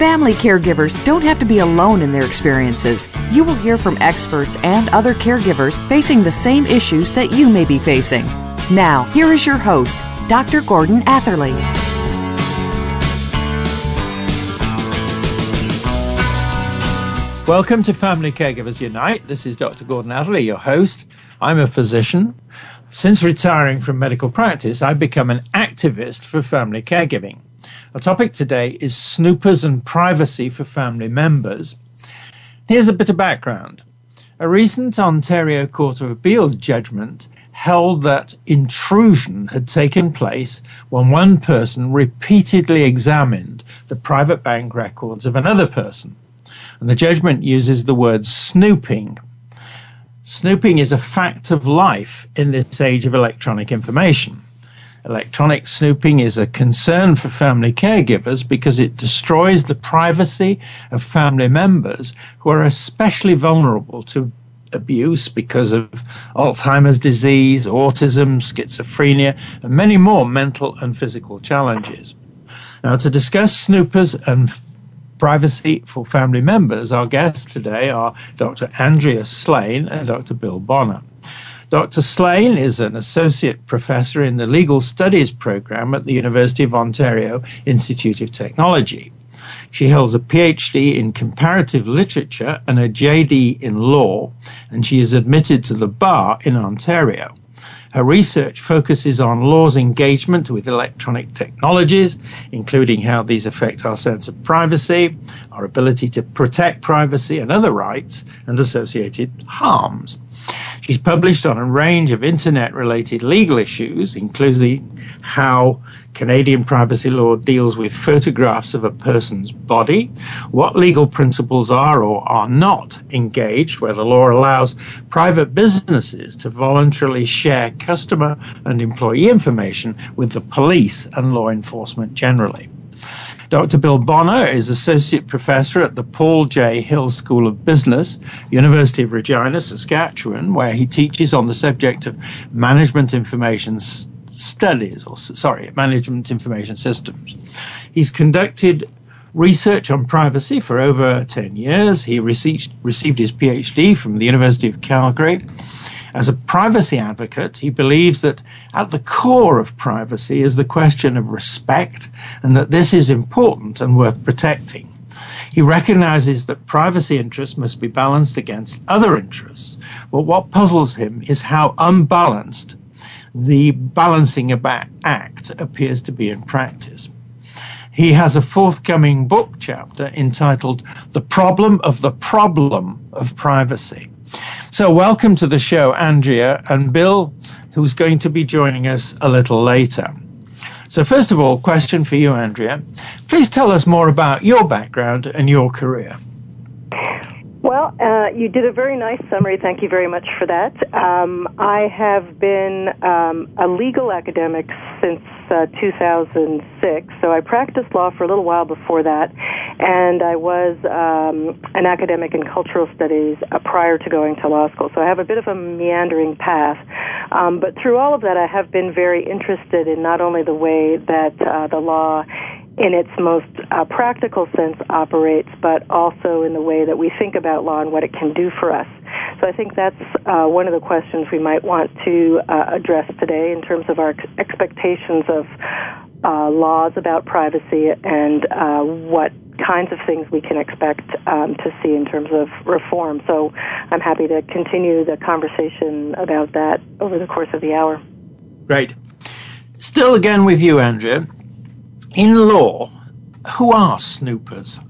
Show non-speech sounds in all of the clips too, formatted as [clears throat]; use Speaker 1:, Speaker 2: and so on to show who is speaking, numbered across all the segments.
Speaker 1: Family caregivers don't have to be alone in their experiences. You will hear from experts and other caregivers facing the same issues that you may be facing. Now, here is your host, Dr. Gordon Atherley.
Speaker 2: Welcome to Family Caregivers Unite. This is Dr. Gordon Atherley, your host. I'm a physician. Since retiring from medical practice, I've become an activist for family caregiving. Our topic today is snoopers and privacy for family members. Here's a bit of background. A recent Ontario Court of Appeal judgment held that intrusion had taken place when one person repeatedly examined the private bank records of another person. And the judgment uses the word snooping. Snooping is a fact of life in this age of electronic information. Electronic snooping is a concern for family caregivers because it destroys the privacy of family members who are especially vulnerable to abuse because of Alzheimer's disease, autism, schizophrenia, and many more mental and physical challenges. Now, to discuss snoopers and privacy for family members, our guests today are Dr. Andrea Slane and Dr. Bill Bonner. Dr. Slane is an associate professor in the legal studies program at the University of Ontario Institute of Technology. She holds a PhD in comparative literature and a JD in law, and she is admitted to the bar in Ontario. Her research focuses on law's engagement with electronic technologies, including how these affect our sense of privacy, our ability to protect privacy and other rights, and associated harms. She's published on a range of internet related legal issues, including how Canadian privacy law deals with photographs of a person's body, what legal principles are or are not engaged, where the law allows private businesses to voluntarily share customer and employee information with the police and law enforcement generally. Dr. Bill Bonner is Associate Professor at the Paul J. Hill School of Business, University of Regina, Saskatchewan, where he teaches on the subject of management information studies, or sorry, management information systems. He's conducted research on privacy for over 10 years. He received, received his PhD from the University of Calgary as a privacy advocate, he believes that at the core of privacy is the question of respect and that this is important and worth protecting. He recognizes that privacy interests must be balanced against other interests, but what puzzles him is how unbalanced the balancing act appears to be in practice. He has a forthcoming book chapter entitled The Problem of the Problem of Privacy. So, welcome to the show, Andrea and Bill, who's going to be joining us a little later. So, first of all, question for you, Andrea. Please tell us more about your background and your career.
Speaker 3: Well, uh, you did a very nice summary. Thank you very much for that. Um, I have been um, a legal academic since uh, 2006, so I practiced law for a little while before that, and I was um, an academic in cultural studies uh, prior to going to law school. So I have a bit of a meandering path. Um, but through all of that, I have been very interested in not only the way that uh, the law in its most uh, practical sense operates, but also in the way that we think about law and what it can do for us. So I think that's uh, one of the questions we might want to uh, address today in terms of our expectations of uh, laws about privacy and uh, what kinds of things we can expect um, to see in terms of reform. So I'm happy to continue the conversation about that over the course of the hour.
Speaker 2: Great. Still again with you, Andrea in law, who are snoopers?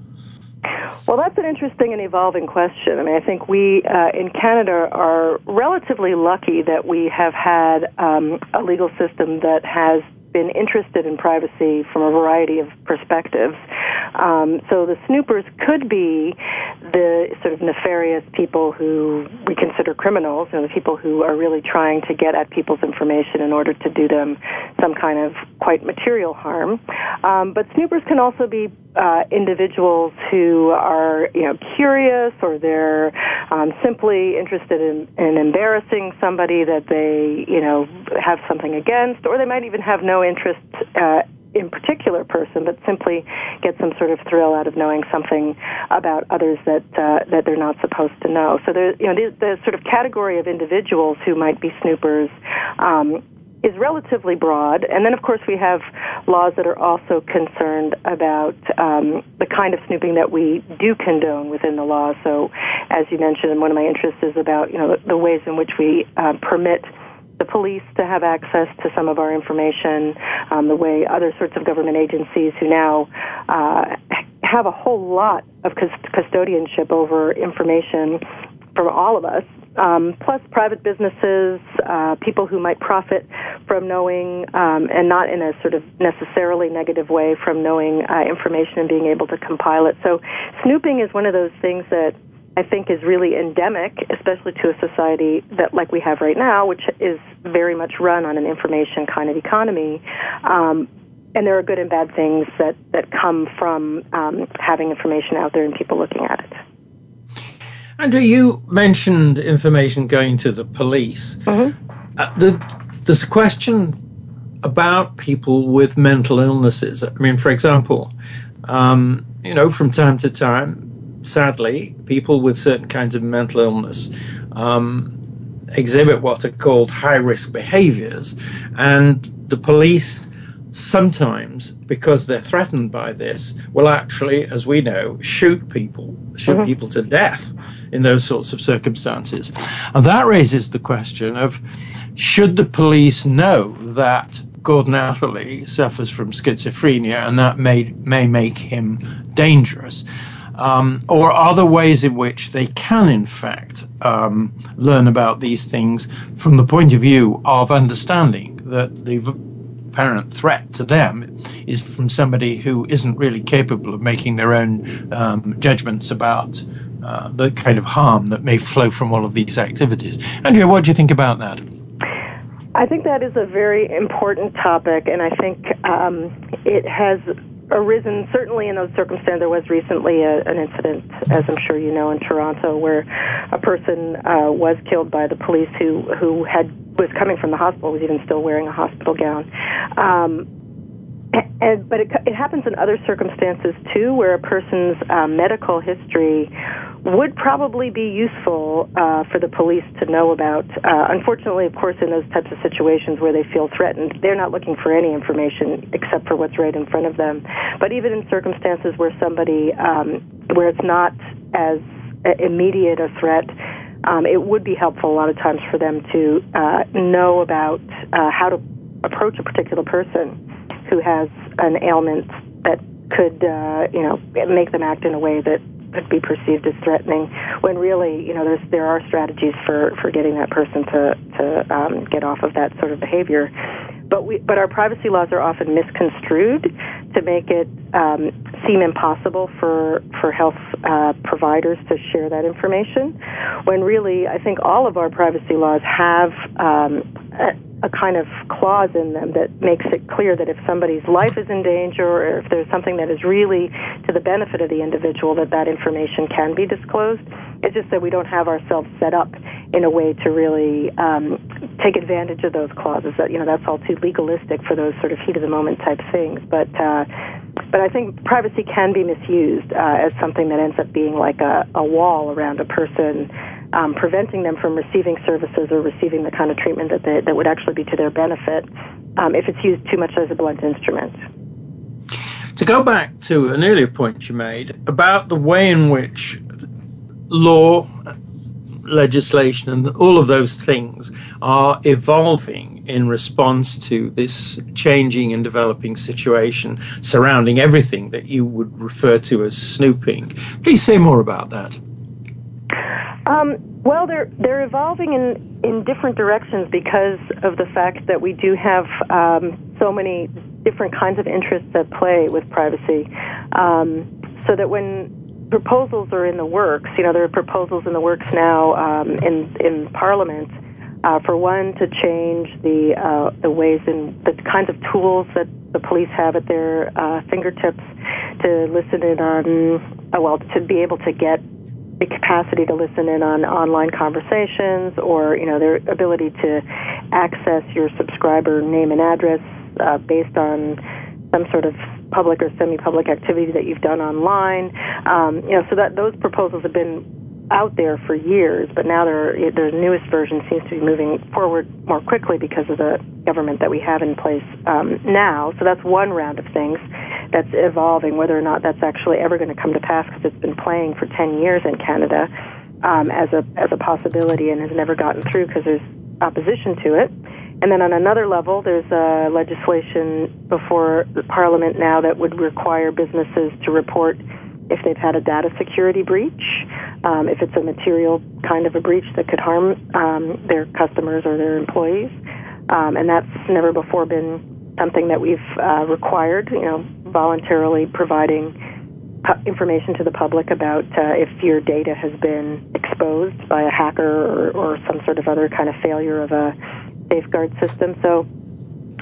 Speaker 3: Well, that's an interesting and evolving question. I mean, I think we uh, in Canada are relatively lucky that we have had um, a legal system that has been interested in privacy from a variety of perspectives. Um, so the snoopers could be the sort of nefarious people who we consider criminals, you know, the people who are really trying to get at people's information in order to do them some kind of quite material harm. Um, but snoopers can also be uh, individuals who are, you know, curious or they're um, simply interested in, in embarrassing somebody that they, you know, have something against, or they might even have no interest uh, in particular person, but simply get some sort of thrill out of knowing something about others that uh, that they're not supposed to know. So there, you know, the, the sort of category of individuals who might be snoopers um, is relatively broad. And then, of course, we have laws that are also concerned about um, the kind of snooping that we do condone within the law. So, as you mentioned, one of my interests is about you know the, the ways in which we uh, permit the police to have access to some of our information, um, the way other sorts of government agencies who now uh, have a whole lot of custodianship over information from all of us um, plus private businesses, uh, people who might profit from knowing, um, and not in a sort of necessarily negative way, from knowing uh, information and being able to compile it. So, snooping is one of those things that I think is really endemic, especially to a society that like we have right now, which is very much run on an information kind of economy. Um, and there are good and bad things that, that come from um, having information out there and people looking at it.
Speaker 2: Andrew, you mentioned information going to the police. Mm-hmm. Uh, the, there's a question about people with mental illnesses. I mean, for example, um, you know, from time to time, sadly, people with certain kinds of mental illness um, exhibit what are called high risk behaviors, and the police sometimes, because they're threatened by this, will actually, as we know, shoot people, shoot mm-hmm. people to death in those sorts of circumstances. And that raises the question of should the police know that Gordon Atherley suffers from schizophrenia and that may, may make him dangerous? Um, or are there ways in which they can, in fact, um, learn about these things from the point of view of understanding that the apparent threat to them is from somebody who isn't really capable of making their own um, judgments about uh, the kind of harm that may flow from all of these activities. Andrea, what do you think about that?
Speaker 3: I think that is a very important topic, and I think um, it has arisen certainly in those circumstances. There was recently a, an incident, as I'm sure you know, in Toronto, where a person uh, was killed by the police who who had was coming from the hospital, was even still wearing a hospital gown. Um, and, but it, it happens in other circumstances too, where a person's uh, medical history would probably be useful uh, for the police to know about. Uh, unfortunately, of course, in those types of situations where they feel threatened, they're not looking for any information except for what's right in front of them. But even in circumstances where somebody, um, where it's not as immediate a threat, um, it would be helpful a lot of times for them to uh, know about uh, how to approach a particular person who has an ailment that could, uh, you know, make them act in a way that could be perceived as threatening when really you know there's there are strategies for for getting that person to to um, get off of that sort of behavior. But we but our privacy laws are often misconstrued to make it um, seem impossible for for health uh, providers to share that information when really I think all of our privacy laws have um, a kind of clause in them that makes it clear that if somebody's life is in danger or if there's something that is really to the benefit of the individual that that information can be disclosed. It's just that we don't have ourselves set up in a way to really um, take advantage of those clauses. That you know that's all too legalistic for those sort of heat of the moment type things. But uh, but I think privacy can be misused uh, as something that ends up being like a, a wall around a person um, preventing them from receiving services or receiving the kind of treatment that they, that would actually be to their benefit um, if it's used too much as a blunt instrument.
Speaker 2: To go back to an earlier point you made about the way in which law, legislation, and all of those things are evolving in response to this changing and developing situation surrounding everything that you would refer to as snooping. Please say more about that.
Speaker 3: Um, well, they're they're evolving in in different directions because of the fact that we do have um, so many different kinds of interests at play with privacy. Um, so that when proposals are in the works, you know, there are proposals in the works now um, in in Parliament. Uh, for one, to change the uh, the ways in the kinds of tools that the police have at their uh, fingertips to listen in on, uh, well, to be able to get the capacity to listen in on online conversations or you know their ability to access your subscriber name and address uh, based on some sort of public or semi-public activity that you've done online. Um, you know, so that those proposals have been out there for years, but now their their newest version seems to be moving forward more quickly because of the government that we have in place um, now. So that's one round of things that's evolving. Whether or not that's actually ever going to come to pass, because it's been playing for 10 years in Canada um, as a as a possibility and has never gotten through because there's opposition to it. And then on another level, there's uh, legislation before Parliament now that would require businesses to report if they've had a data security breach, um, if it's a material kind of a breach that could harm um, their customers or their employees. Um, and that's never before been something that we've uh, required, you know, voluntarily providing pu- information to the public about uh, if your data has been exposed by a hacker or, or some sort of other kind of failure of a safeguard system. So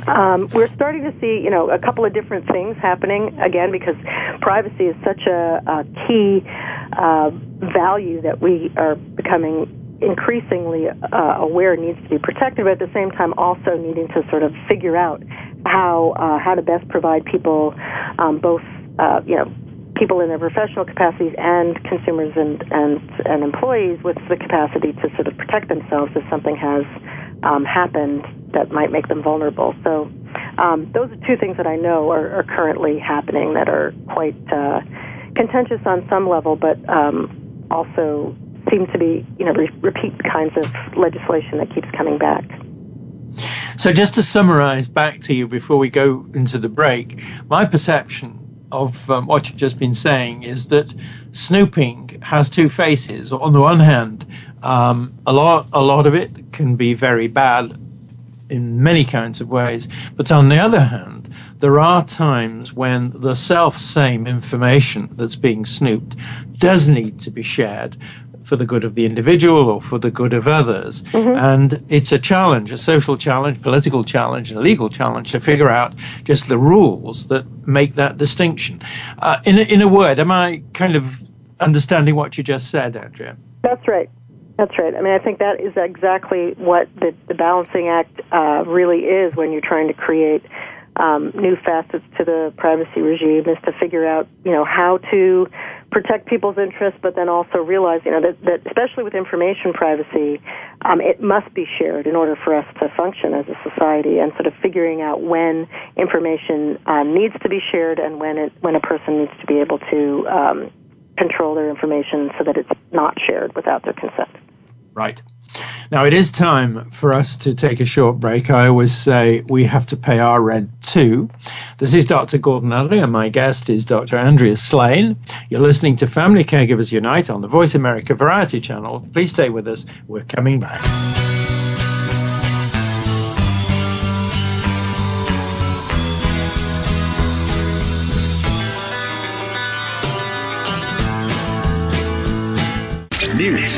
Speaker 3: um, we're starting to see, you know, a couple of different things happening again because privacy is such a, a key uh, value that we are becoming increasingly uh, aware needs to be protected, but at the same time also needing to sort of figure out how uh, how to best provide people, um, both uh, you know, people in their professional capacities and consumers and, and and employees with the capacity to sort of protect themselves if something has um, happened that might make them vulnerable. So um, those are two things that I know are, are currently happening that are quite uh, contentious on some level, but um, also seem to be you know re- repeat kinds of legislation that keeps coming back.
Speaker 2: So, just to summarize back to you before we go into the break, my perception of um, what you've just been saying is that snooping has two faces. On the one hand, um, a lot a lot of it can be very bad in many kinds of ways, but on the other hand, there are times when the self same information that's being snooped does need to be shared for the good of the individual or for the good of others. Mm-hmm. And it's a challenge, a social challenge, political challenge, and a legal challenge to figure out just the rules that make that distinction. Uh, in, a, in a word, am I kind of understanding what you just said, Andrea?
Speaker 3: That's right. That's right. I mean, I think that is exactly what the, the balancing act uh, really is when you're trying to create um, new facets to the privacy regime is to figure out, you know, how to protect people's interests, but then also realize, you know, that, that especially with information privacy, um, it must be shared in order for us to function as a society, and sort of figuring out when information um, needs to be shared and when it when a person needs to be able to um, control their information so that it's not shared without their consent.
Speaker 2: Right. Now, it is time for us to take a short break. I always say we have to pay our rent too. This is Dr. Gordon Atherley, and my guest is Dr. Andrea Slane. You're listening to Family Caregivers Unite on the Voice America Variety Channel. Please stay with us. We're coming back.
Speaker 4: News,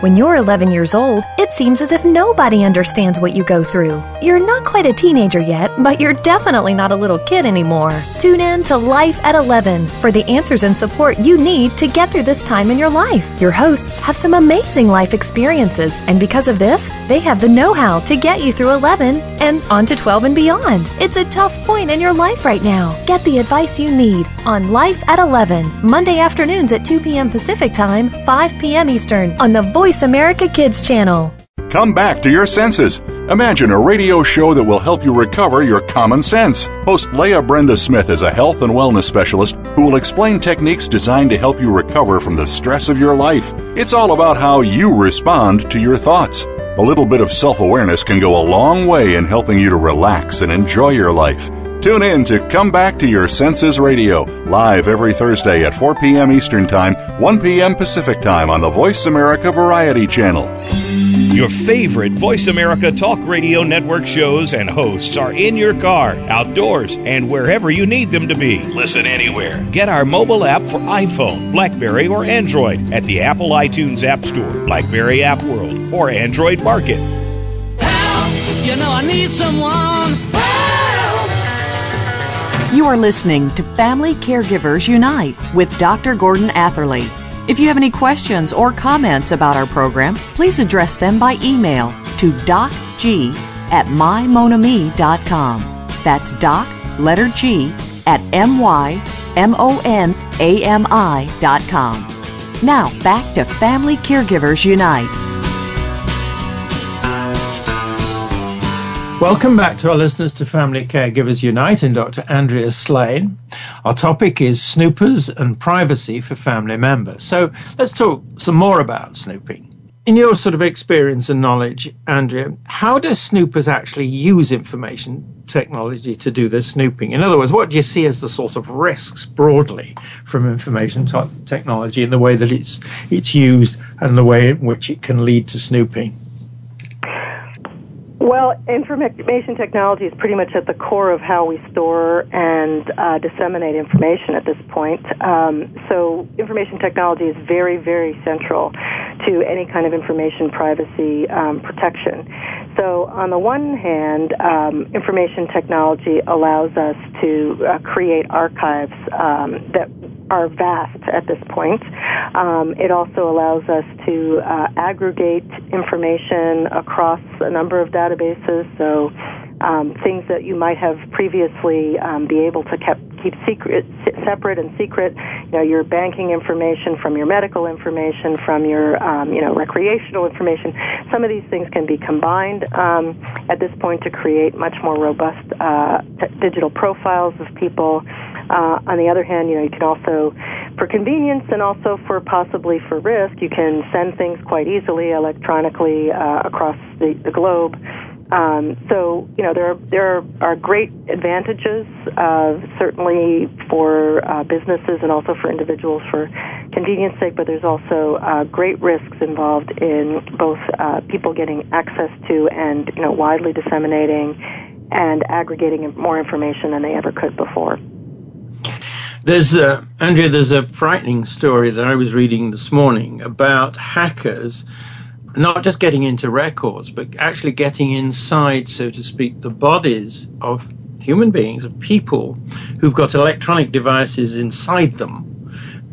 Speaker 5: When you're 11 years old, it seems as if nobody understands what you go through. You're not quite a teenager yet, but you're definitely not a little kid anymore. Tune in to Life at 11 for the answers and support you need to get through this time in your life. Your hosts have some amazing life experiences, and because of this, they have the know how to get you through 11 and on to 12 and beyond. It's a tough point in your life right now. Get the advice you need on Life at 11, Monday afternoons at 2 p.m. Pacific Time, 5 p.m. Eastern on the Voice America Kids channel.
Speaker 4: Come back to your senses. Imagine a radio show that will help you recover your common sense. Host Leah Brenda Smith is a health and wellness specialist who will explain techniques designed to help you recover from the stress of your life. It's all about how you respond to your thoughts. A little bit of self awareness can go a long way in helping you to relax and enjoy your life. Tune in to Come Back to Your Senses Radio, live every Thursday at 4 p.m. Eastern Time, 1 p.m. Pacific Time on the Voice America Variety Channel.
Speaker 6: Your favorite Voice America Talk Radio Network shows and hosts are in your car, outdoors, and wherever you need them to be. Listen anywhere. Get our mobile app for iPhone, Blackberry, or Android at the Apple iTunes App Store, Blackberry App World, or Android Market.
Speaker 7: Help! You know I need someone.
Speaker 1: You are listening to Family Caregivers Unite with Dr. Gordon Atherley. If you have any questions or comments about our program, please address them by email to docg at mymonami.com. That's doc, letter G, at m-y-m-o-n-a-m-i.com. Now, back to Family Caregivers Unite.
Speaker 2: Welcome back to our listeners to Family Caregivers Unite and Dr. Andrea Slane. Our topic is snoopers and privacy for family members. So let's talk some more about snooping. In your sort of experience and knowledge, Andrea, how do snoopers actually use information technology to do their snooping? In other words, what do you see as the sort of risks broadly from information technology in the way that it's it's used and the way in which it can lead to snooping?
Speaker 3: Well, information technology is pretty much at the core of how we store and uh, disseminate information at this point. Um, so, information technology is very, very central to any kind of information privacy um, protection. So, on the one hand, um, information technology allows us to uh, create archives um, that are vast at this point. Um, it also allows us to uh, aggregate information across a number of databases. So um, things that you might have previously um, be able to keep keep secret, separate and secret. You know, your banking information from your medical information, from your um, you know recreational information. Some of these things can be combined um, at this point to create much more robust uh, t- digital profiles of people. Uh, on the other hand, you know, you can also, for convenience and also for possibly for risk, you can send things quite easily electronically uh, across the, the globe. Um, so you know there are, there are great advantages, uh, certainly for uh, businesses and also for individuals for convenience sake. But there's also uh, great risks involved in both uh, people getting access to and you know widely disseminating and aggregating more information than they ever could before.
Speaker 2: There's a, Andrea, there's a frightening story that I was reading this morning about hackers not just getting into records, but actually getting inside, so to speak, the bodies of human beings, of people who've got electronic devices inside them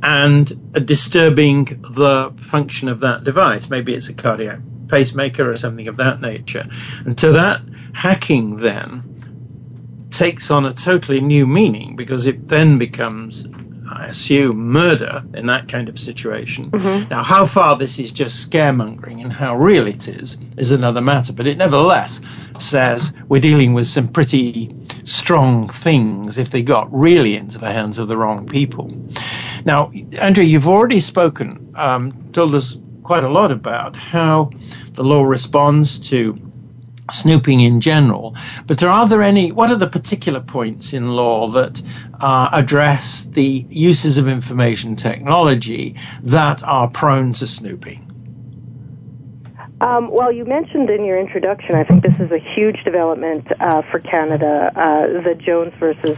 Speaker 2: and disturbing the function of that device. Maybe it's a cardiac pacemaker or something of that nature. And so that hacking then takes on a totally new meaning because it then becomes I assume, murder in that kind of situation. Mm-hmm. Now, how far this is just scaremongering and how real it is is another matter, but it nevertheless says we're dealing with some pretty strong things if they got really into the hands of the wrong people. Now, Andrew, you've already spoken, um, told us quite a lot about how the law responds to snooping in general. But are there any, what are the particular points in law that uh, address the uses of information technology that are prone to snooping?
Speaker 3: Um, well, you mentioned in your introduction, I think this is a huge development uh, for Canada, uh, the Jones versus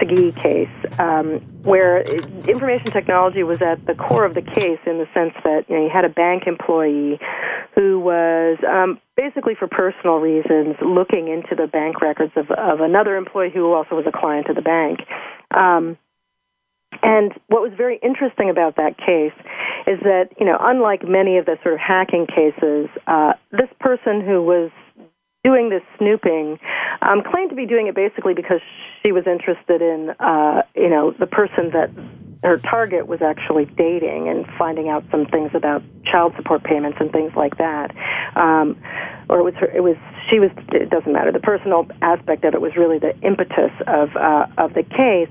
Speaker 3: Tsige case, um, where information technology was at the core of the case in the sense that you, know, you had a bank employee who was um, basically for personal reasons looking into the bank records of, of another employee who also was a client of the bank. Um, and what was very interesting about that case is that, you know, unlike many of the sort of hacking cases, uh, this person who was doing this snooping um, claimed to be doing it basically because she was interested in, uh, you know, the person that her target was actually dating and finding out some things about child support payments and things like that. Um, or it was her, it was she was it doesn't matter. The personal aspect of it was really the impetus of uh, of the case.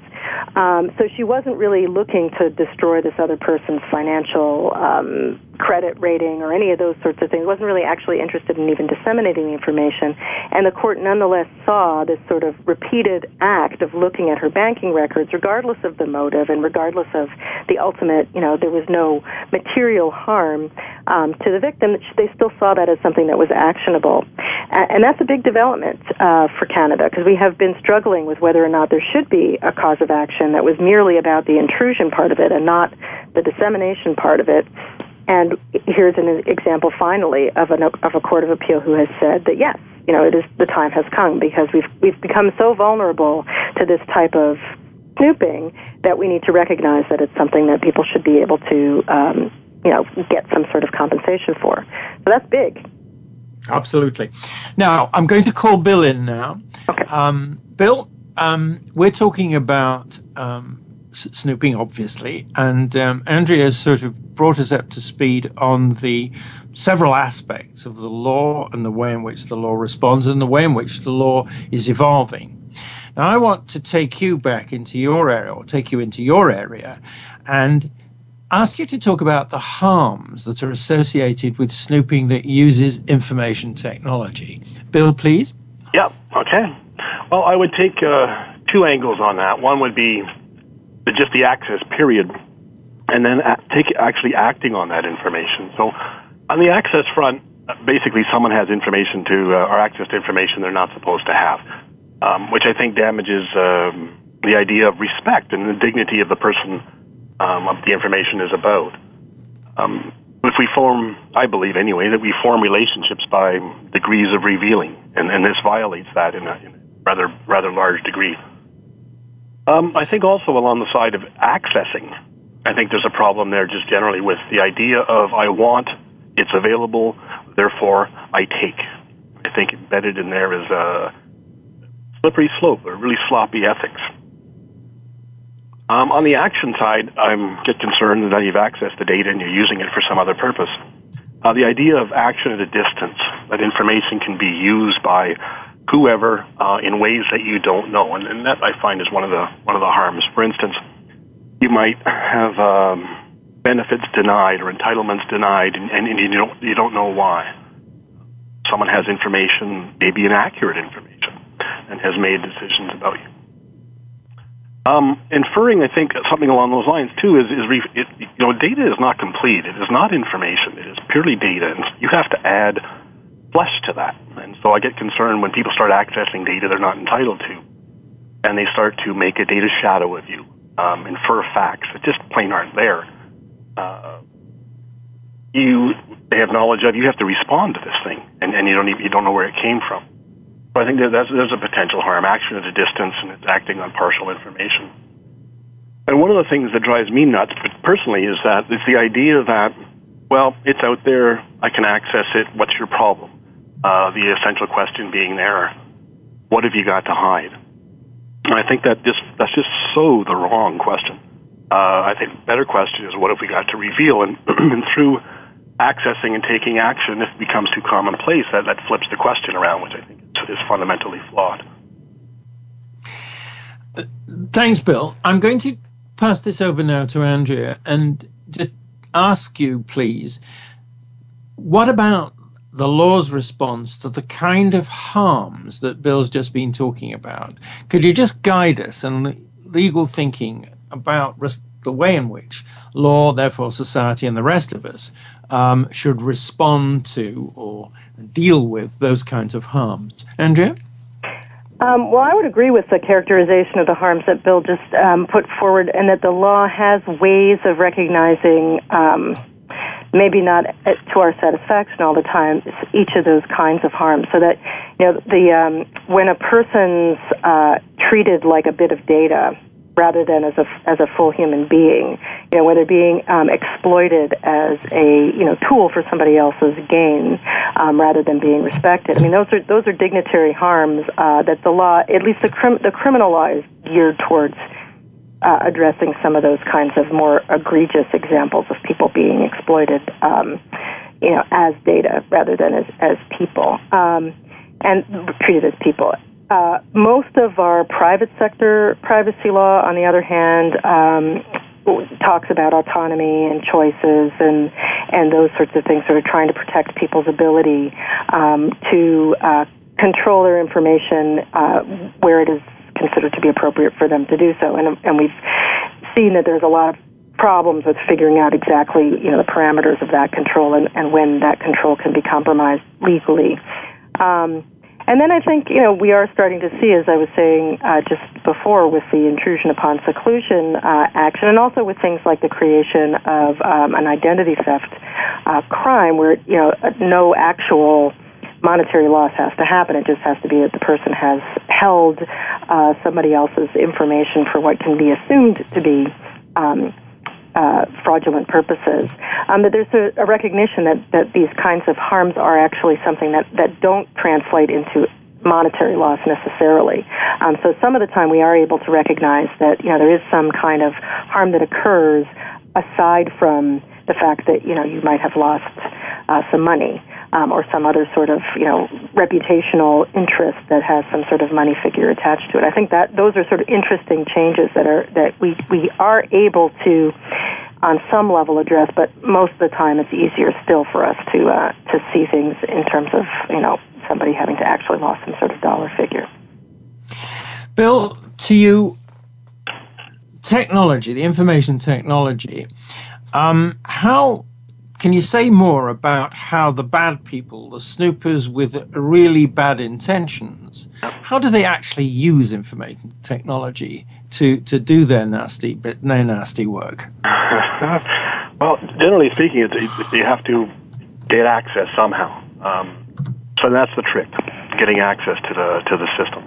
Speaker 3: Um, so she wasn't really looking to destroy this other person's financial um, credit rating or any of those sorts of things. wasn't really actually interested in even disseminating the information. And the court nonetheless saw this sort of repeated act of looking at her banking records, regardless of the motive and regardless of the ultimate. You know, there was no material harm um, to the victim. They still saw that as something that was actionable, and that's a big development uh, for Canada because we have been struggling with whether or not there should be a cause of action that was merely about the intrusion part of it and not the dissemination part of it. And here's an example, finally, of, an, of a court of appeal who has said that yes, you know, it is the time has come because we've we've become so vulnerable to this type of snooping that we need to recognize that it's something that people should be able to, um, you know, get some sort of compensation for. So that's big.
Speaker 2: Absolutely. Now I'm going to call Bill in now.
Speaker 3: Okay.
Speaker 2: Um, Bill, um, we're talking about um, snooping, obviously, and um, Andrea has sort of brought us up to speed on the several aspects of the law and the way in which the law responds and the way in which the law is evolving. Now, I want to take you back into your area, or take you into your area, and ask you to talk about the harms that are associated with snooping that uses information technology. Bill, please.
Speaker 8: Yep. Okay. Well, I would take uh, two angles on that. One would be just the access period, and then take actually acting on that information. So, on the access front, basically someone has information to uh, or access to information they're not supposed to have, um, which I think damages um, the idea of respect and the dignity of the person um, of the information is about. Um, if we form, I believe anyway, that we form relationships by degrees of revealing, and, and this violates that in a, in a rather rather large degree. Um, I think also along the side of accessing, I think there's a problem there just generally with the idea of I want, it's available, therefore I take. I think embedded in there is a slippery slope or really sloppy ethics. Um, on the action side, I'm get concerned that you've accessed the data and you're using it for some other purpose. Uh, the idea of action at a distance, that information can be used by whoever uh, in ways that you don't know, and, and that I find is one of the one of the harms. For instance, you might have um, benefits denied or entitlements denied, and, and, you don't you don't know why. Someone has information, maybe inaccurate information, and has made decisions about you. Um, inferring, I think, something along those lines too is, is it, you know, data is not complete. It is not information. It is purely data, and you have to add flesh to that. And so I get concerned when people start accessing data they're not entitled to, and they start to make a data shadow of you, um, infer facts that just plain aren't there. Uh, you they have knowledge of. You have to respond to this thing, and, and you don't even, you don't know where it came from. So I think that there's a potential harm. Action at a distance, and it's acting on partial information. And one of the things that drives me nuts, personally, is that it's the idea that, well, it's out there, I can access it. What's your problem? Uh, the essential question being there, what have you got to hide? And I think that just that's just so the wrong question. Uh, I think the better question is what have we got to reveal? And, [clears throat] and through accessing and taking action, if it becomes too commonplace, that, that flips the question around, which I think is fundamentally flawed.
Speaker 2: Uh, thanks, Bill. I'm going to pass this over now to Andrea and to ask you, please, what about the law's response to the kind of harms that Bill's just been talking about. Could you just guide us in legal thinking about the way in which law, therefore society, and the rest of us um, should respond to or deal with those kinds of harms? Andrea?
Speaker 3: Um, well, I would agree with the characterization of the harms that Bill just um, put forward, and that the law has ways of recognizing um, maybe not to our satisfaction all the time, each of those kinds of harms. So that, you know, the, um, when a person's uh, treated like a bit of data rather than as a, as a full human being, you know, when they're being um, exploited as a, you know, tool for somebody else's gain um, rather than being respected. I mean, those are, those are dignitary harms uh, that the law, at least the, crim- the criminal law is geared towards uh, addressing some of those kinds of more egregious examples of people being exploited, um, you know, as data rather than as, as people, um, and treated as people. Uh, most of our private sector privacy law, on the other hand, um, talks about autonomy and choices and and those sorts of things, sort of trying to protect people's ability um, to uh, control their information uh, where it is considered to be appropriate for them to do so. And and we've seen that there's a lot of problems with figuring out exactly you know the parameters of that control and, and when that control can be compromised legally. Um, and then I think, you know, we are starting to see, as I was saying uh, just before, with the intrusion upon seclusion uh, action, and also with things like the creation of um, an identity theft uh, crime, where, you know, no actual monetary loss has to happen. It just has to be that the person has held uh, somebody else's information for what can be assumed to be um, uh, fraudulent purposes. Um, that there's a, a, recognition that, that these kinds of harms are actually something that, that don't translate into monetary loss necessarily. Um, so some of the time we are able to recognize that you know there is some kind of harm that occurs aside from the fact that you know you might have lost uh, some money um, or some other sort of you know reputational interest that has some sort of money figure attached to it. I think that those are sort of interesting changes that are that we we are able to on some level address, but most of the time it's easier still for us to uh, to see things in terms of you know somebody having to actually lost some sort of dollar figure.
Speaker 2: Bill, to you, technology, the information technology, um, how can you say more about how the bad people, the snoopers with really bad intentions, how do they actually use information technology to, to do their nasty bit, their nasty work? [laughs]
Speaker 8: well, generally speaking, you have to get access somehow. Um, so that's the trick, getting access to the to the system.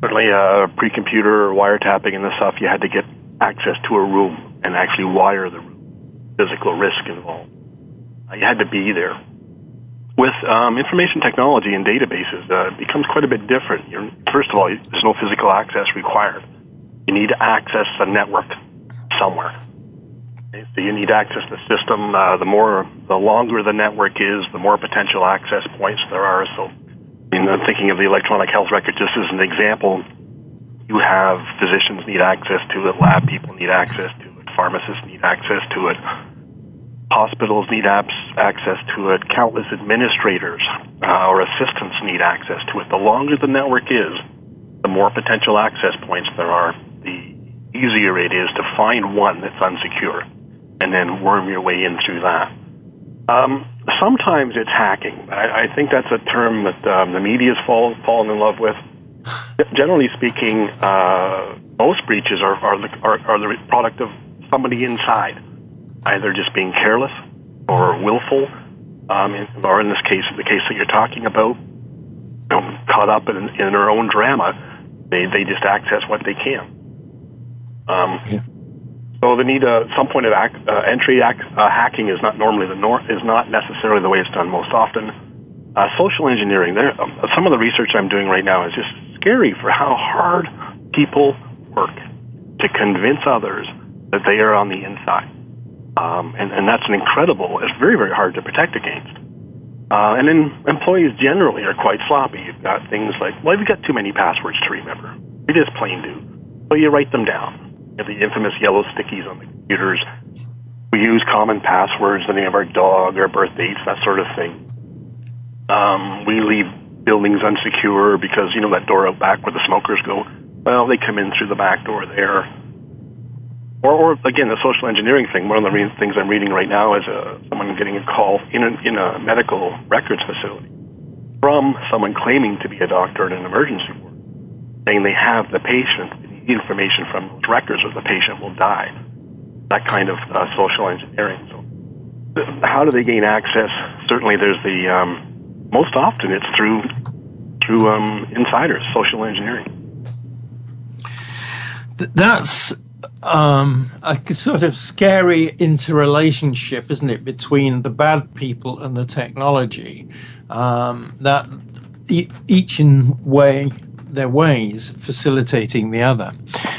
Speaker 8: Certainly, uh, pre-computer wiretapping and the stuff, you had to get access to a room and actually wire the room. Physical risk involved. You had to be there. With um, information technology and databases, uh, it becomes quite a bit different. You're, first of all, there's no physical access required. You need to access a network somewhere. Okay? So you need to access the system. Uh, the more, the longer the network is, the more potential access points there are. So, I'm thinking of the electronic health record just as an example. You have physicians need access to it, lab people need access to it, pharmacists need access to it Hospitals need apps, access to it. Countless administrators uh, or assistants need access to it. The longer the network is, the more potential access points there are, the easier it is to find one that's unsecure and then worm your way in through that. Um, sometimes it's hacking. I, I, think that's a term that um, the media's fall, fallen in love with. Generally speaking, uh, most breaches are, are, the, are, are the product of somebody inside either just being careless or willful, um, or in this case, the case that you're talking about, you know, caught up in, in their own drama, they, they just access what they can. Um, yeah. So the need uh, some point of act, uh, entry act, uh, hacking is not normally the nor- is not necessarily the way it's done most often. Uh, social engineering. There, um, some of the research I'm doing right now is just scary for how hard people work to convince others that they are on the inside. Um, and, and that's an incredible, it's very, very hard to protect against. Uh, and then employees generally are quite sloppy. You've got things like, well, you've got too many passwords to remember. We just plain do. So you write them down. You have the infamous yellow stickies on the computers. We use common passwords, the name of our dog, our birth dates, that sort of thing. Um, we leave buildings unsecure because, you know, that door out back where the smokers go. Well, they come in through the back door there. Or, or again, the social engineering thing. One of the re- things I'm reading right now is uh, someone getting a call in a, in a medical records facility from someone claiming to be a doctor in an emergency ward, saying they have the patient, the information from those records, or the patient will die. That kind of uh, social engineering. So, how do they gain access? Certainly, there's the um, most often it's through through um, insiders, social engineering.
Speaker 2: That's um, a sort of scary interrelationship, isn't it, between the bad people and the technology? Um, that e- each in way their ways facilitating the other.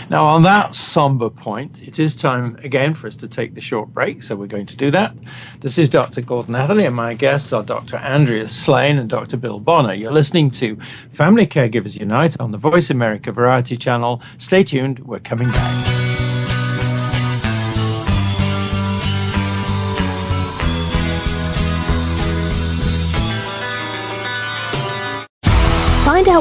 Speaker 2: Now, on that somber point, it is time again for us to take the short break, so we're going to do that. This is Dr. Gordon Atherley, and my guests are Dr. Andrea Slane and Dr. Bill Bonner. You're listening to Family Caregivers Unite on the Voice America Variety Channel. Stay tuned, we're coming back.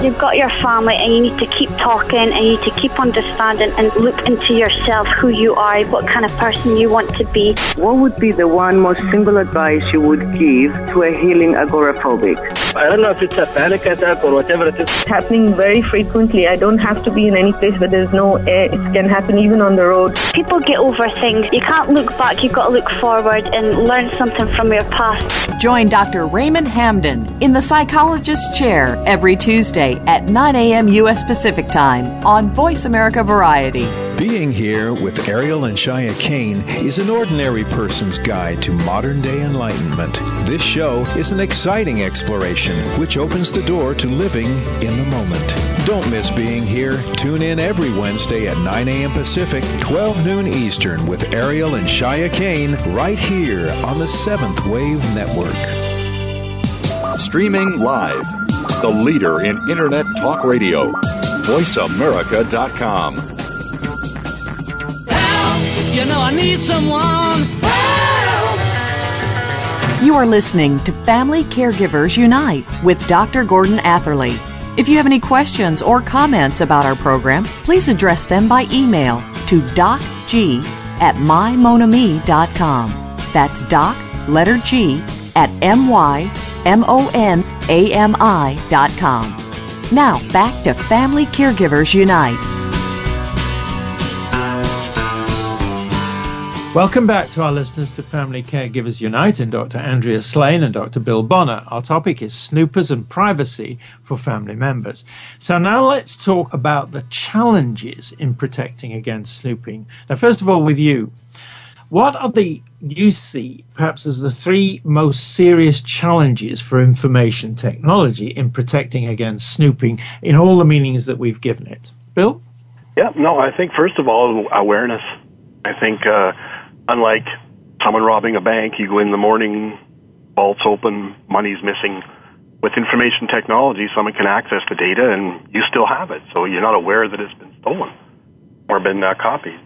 Speaker 9: You've got your family and you need to keep talking and you need to keep understanding and look into yourself, who you are, what kind of person you want to be.
Speaker 10: What would be the one most simple advice you would give to a healing agoraphobic?
Speaker 11: I don't know if it's a panic attack or whatever it is.
Speaker 12: It's happening very frequently. I don't have to be in any place where there's no air. It can happen even on the road.
Speaker 9: People get over things. You can't look back. You've got to look forward and learn something from your past.
Speaker 1: Join Dr. Raymond Hamden in the Psychologist's Chair every Tuesday at 9 a.m. U.S. Pacific Time on Voice America Variety.
Speaker 13: Being here with Ariel and Shya Kane is an ordinary person's guide to modern day enlightenment. This show is an exciting exploration which opens the door to living in the moment. Don't miss being here. Tune in every Wednesday at 9 a.m. Pacific, 12 noon Eastern with Ariel and Shya Kane right here on the Seventh Wave Network.
Speaker 4: Streaming live, the leader in Internet Talk Radio, VoiceAmerica.com.
Speaker 7: You know I need someone.
Speaker 1: You are listening to Family Caregivers Unite with Dr. Gordon Atherley. If you have any questions or comments about our program, please address them by email to docg at mymonami.com. That's doc, letter G, at m-y-m-o-n-a-m-i.com. Now, back to Family Caregivers Unite.
Speaker 2: Welcome back to our listeners to Family Caregivers Unite and Dr. Andrea Slane and Dr. Bill Bonner. Our topic is snoopers and privacy for family members. So now let's talk about the challenges in protecting against snooping. Now, first of all, with you, what are the you see perhaps as the three most serious challenges for information technology in protecting against snooping in all the meanings that we've given it? Bill?
Speaker 8: Yeah, no, I think first of all, awareness. I think uh, unlike someone robbing a bank, you go in the morning, vault's open, money's missing. With information technology, someone can access the data and you still have it, so you're not aware that it's been stolen or been uh, copied.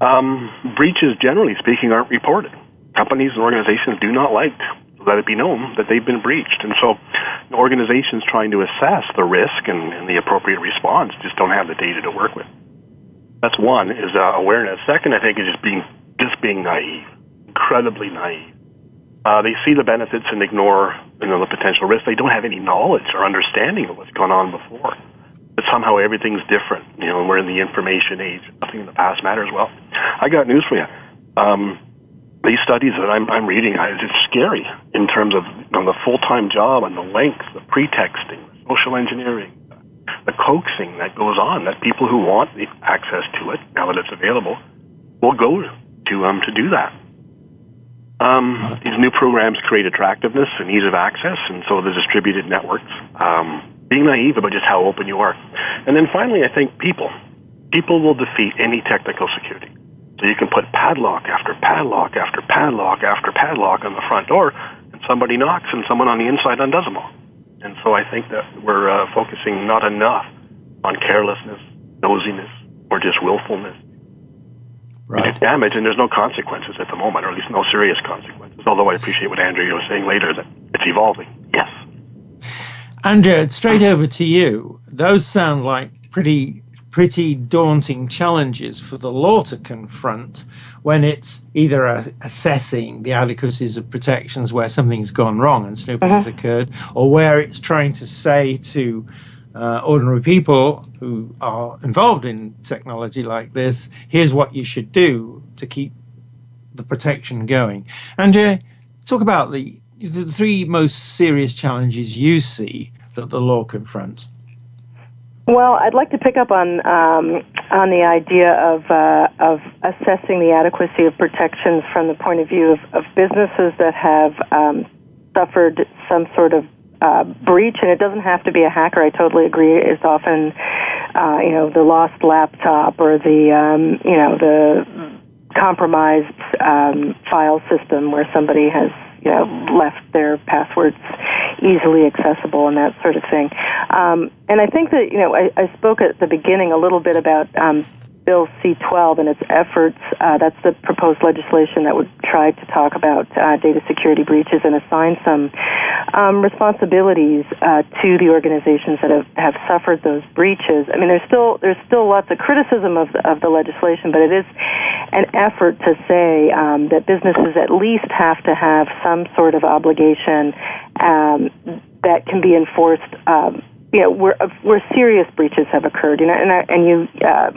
Speaker 8: Um, breaches, generally speaking, aren't reported. Companies and organizations do not like to let it be known that they've been breached, and so organizations trying to assess the risk and, and the appropriate response just don't have the data to work with. That's one is uh, awareness. Second, I think is just being just being naive, incredibly naive. Uh, they see the benefits and ignore you know, the potential risks. They don't have any knowledge or understanding of what's gone on before. But somehow everything's different. You know, and we're in the information age. Nothing in the past matters. Well, I got news for you. Um, these studies that I'm, I'm reading, it's scary in terms of you know, the full-time job and the length, the pretexting, the social engineering, the coaxing that goes on. That people who want the access to it now that it's available will go to um, to do that. Um, these new programs create attractiveness and ease of access, and so the distributed networks. Um, being naive about just how open you are, and then finally, I think people. People will defeat any technical security. So you can put padlock after padlock after padlock after padlock on the front door, and somebody knocks, and someone on the inside undoes them all. And so I think that we're uh, focusing not enough on carelessness, nosiness, or just willfulness right. damage, and there's no consequences at the moment, or at least no serious consequences. Although I appreciate what Andrea was saying later that it's evolving. Yes.
Speaker 2: Andrea, straight over to you. Those sound like pretty pretty daunting challenges for the law to confront when it's either assessing the adequacies of protections where something's gone wrong and snooping uh-huh. has occurred, or where it's trying to say to uh, ordinary people who are involved in technology like this, here's what you should do to keep the protection going. And uh, talk about the, the three most serious challenges you see that the law confronts.
Speaker 3: Well, I'd like to pick up on um, on the idea of uh, of assessing the adequacy of protections from the point of view of, of businesses that have um, suffered some sort of uh, breach, and it doesn't have to be a hacker. I totally agree. It's often, uh, you know, the lost laptop or the, um, you know, the compromised um, file system where somebody has know, left their passwords easily accessible and that sort of thing. Um, and I think that, you know, I, I spoke at the beginning a little bit about um, Bill C-12 and its efforts. Uh, that's the proposed legislation that would try to talk about uh, data security breaches and assign some um, responsibilities uh, to the organizations that have, have suffered those breaches. I mean, there's still there's still lots of criticism of the, of the legislation, but it is an effort to say um, that businesses at least have to have some sort of obligation um, that can be enforced. Um, you know, where where serious breaches have occurred, you know, and, and you uh,